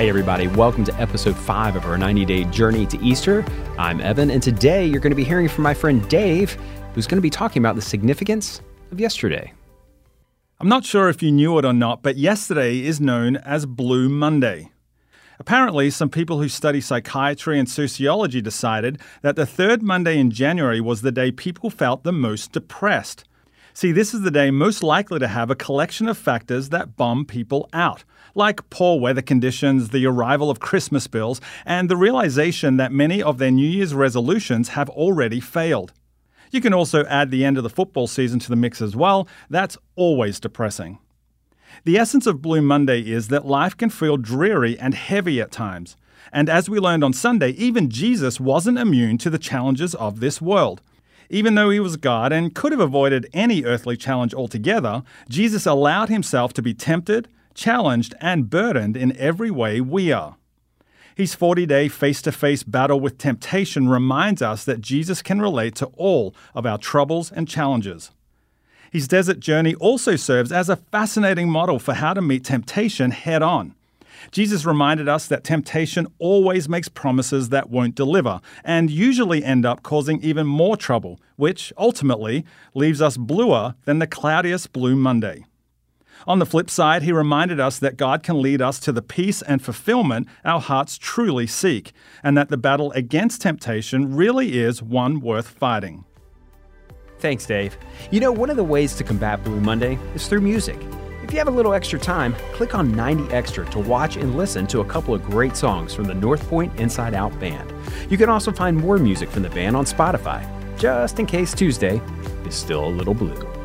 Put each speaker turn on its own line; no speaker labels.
Hey, everybody, welcome to episode five of our 90 day journey to Easter. I'm Evan, and today you're going to be hearing from my friend Dave, who's going to be talking about the significance of yesterday.
I'm not sure if you knew it or not, but yesterday is known as Blue Monday. Apparently, some people who study psychiatry and sociology decided that the third Monday in January was the day people felt the most depressed. See, this is the day most likely to have a collection of factors that bum people out like poor weather conditions, the arrival of Christmas bills, and the realization that many of their New Year's resolutions have already failed. You can also add the end of the football season to the mix as well. That's always depressing. The essence of Blue Monday is that life can feel dreary and heavy at times. And as we learned on Sunday, even Jesus wasn't immune to the challenges of this world. Even though he was God and could have avoided any earthly challenge altogether, Jesus allowed himself to be tempted, challenged, and burdened in every way we are. His 40 day face to face battle with temptation reminds us that Jesus can relate to all of our troubles and challenges. His desert journey also serves as a fascinating model for how to meet temptation head on. Jesus reminded us that temptation always makes promises that won't deliver and usually end up causing even more trouble, which ultimately leaves us bluer than the cloudiest Blue Monday. On the flip side, he reminded us that God can lead us to the peace and fulfillment our hearts truly seek, and that the battle against temptation really is one worth fighting.
Thanks, Dave. You know, one of the ways to combat Blue Monday is through music. If you have a little extra time, click on 90 Extra to watch and listen to a couple of great songs from the North Point Inside Out Band. You can also find more music from the band on Spotify, just in case Tuesday is still a little blue.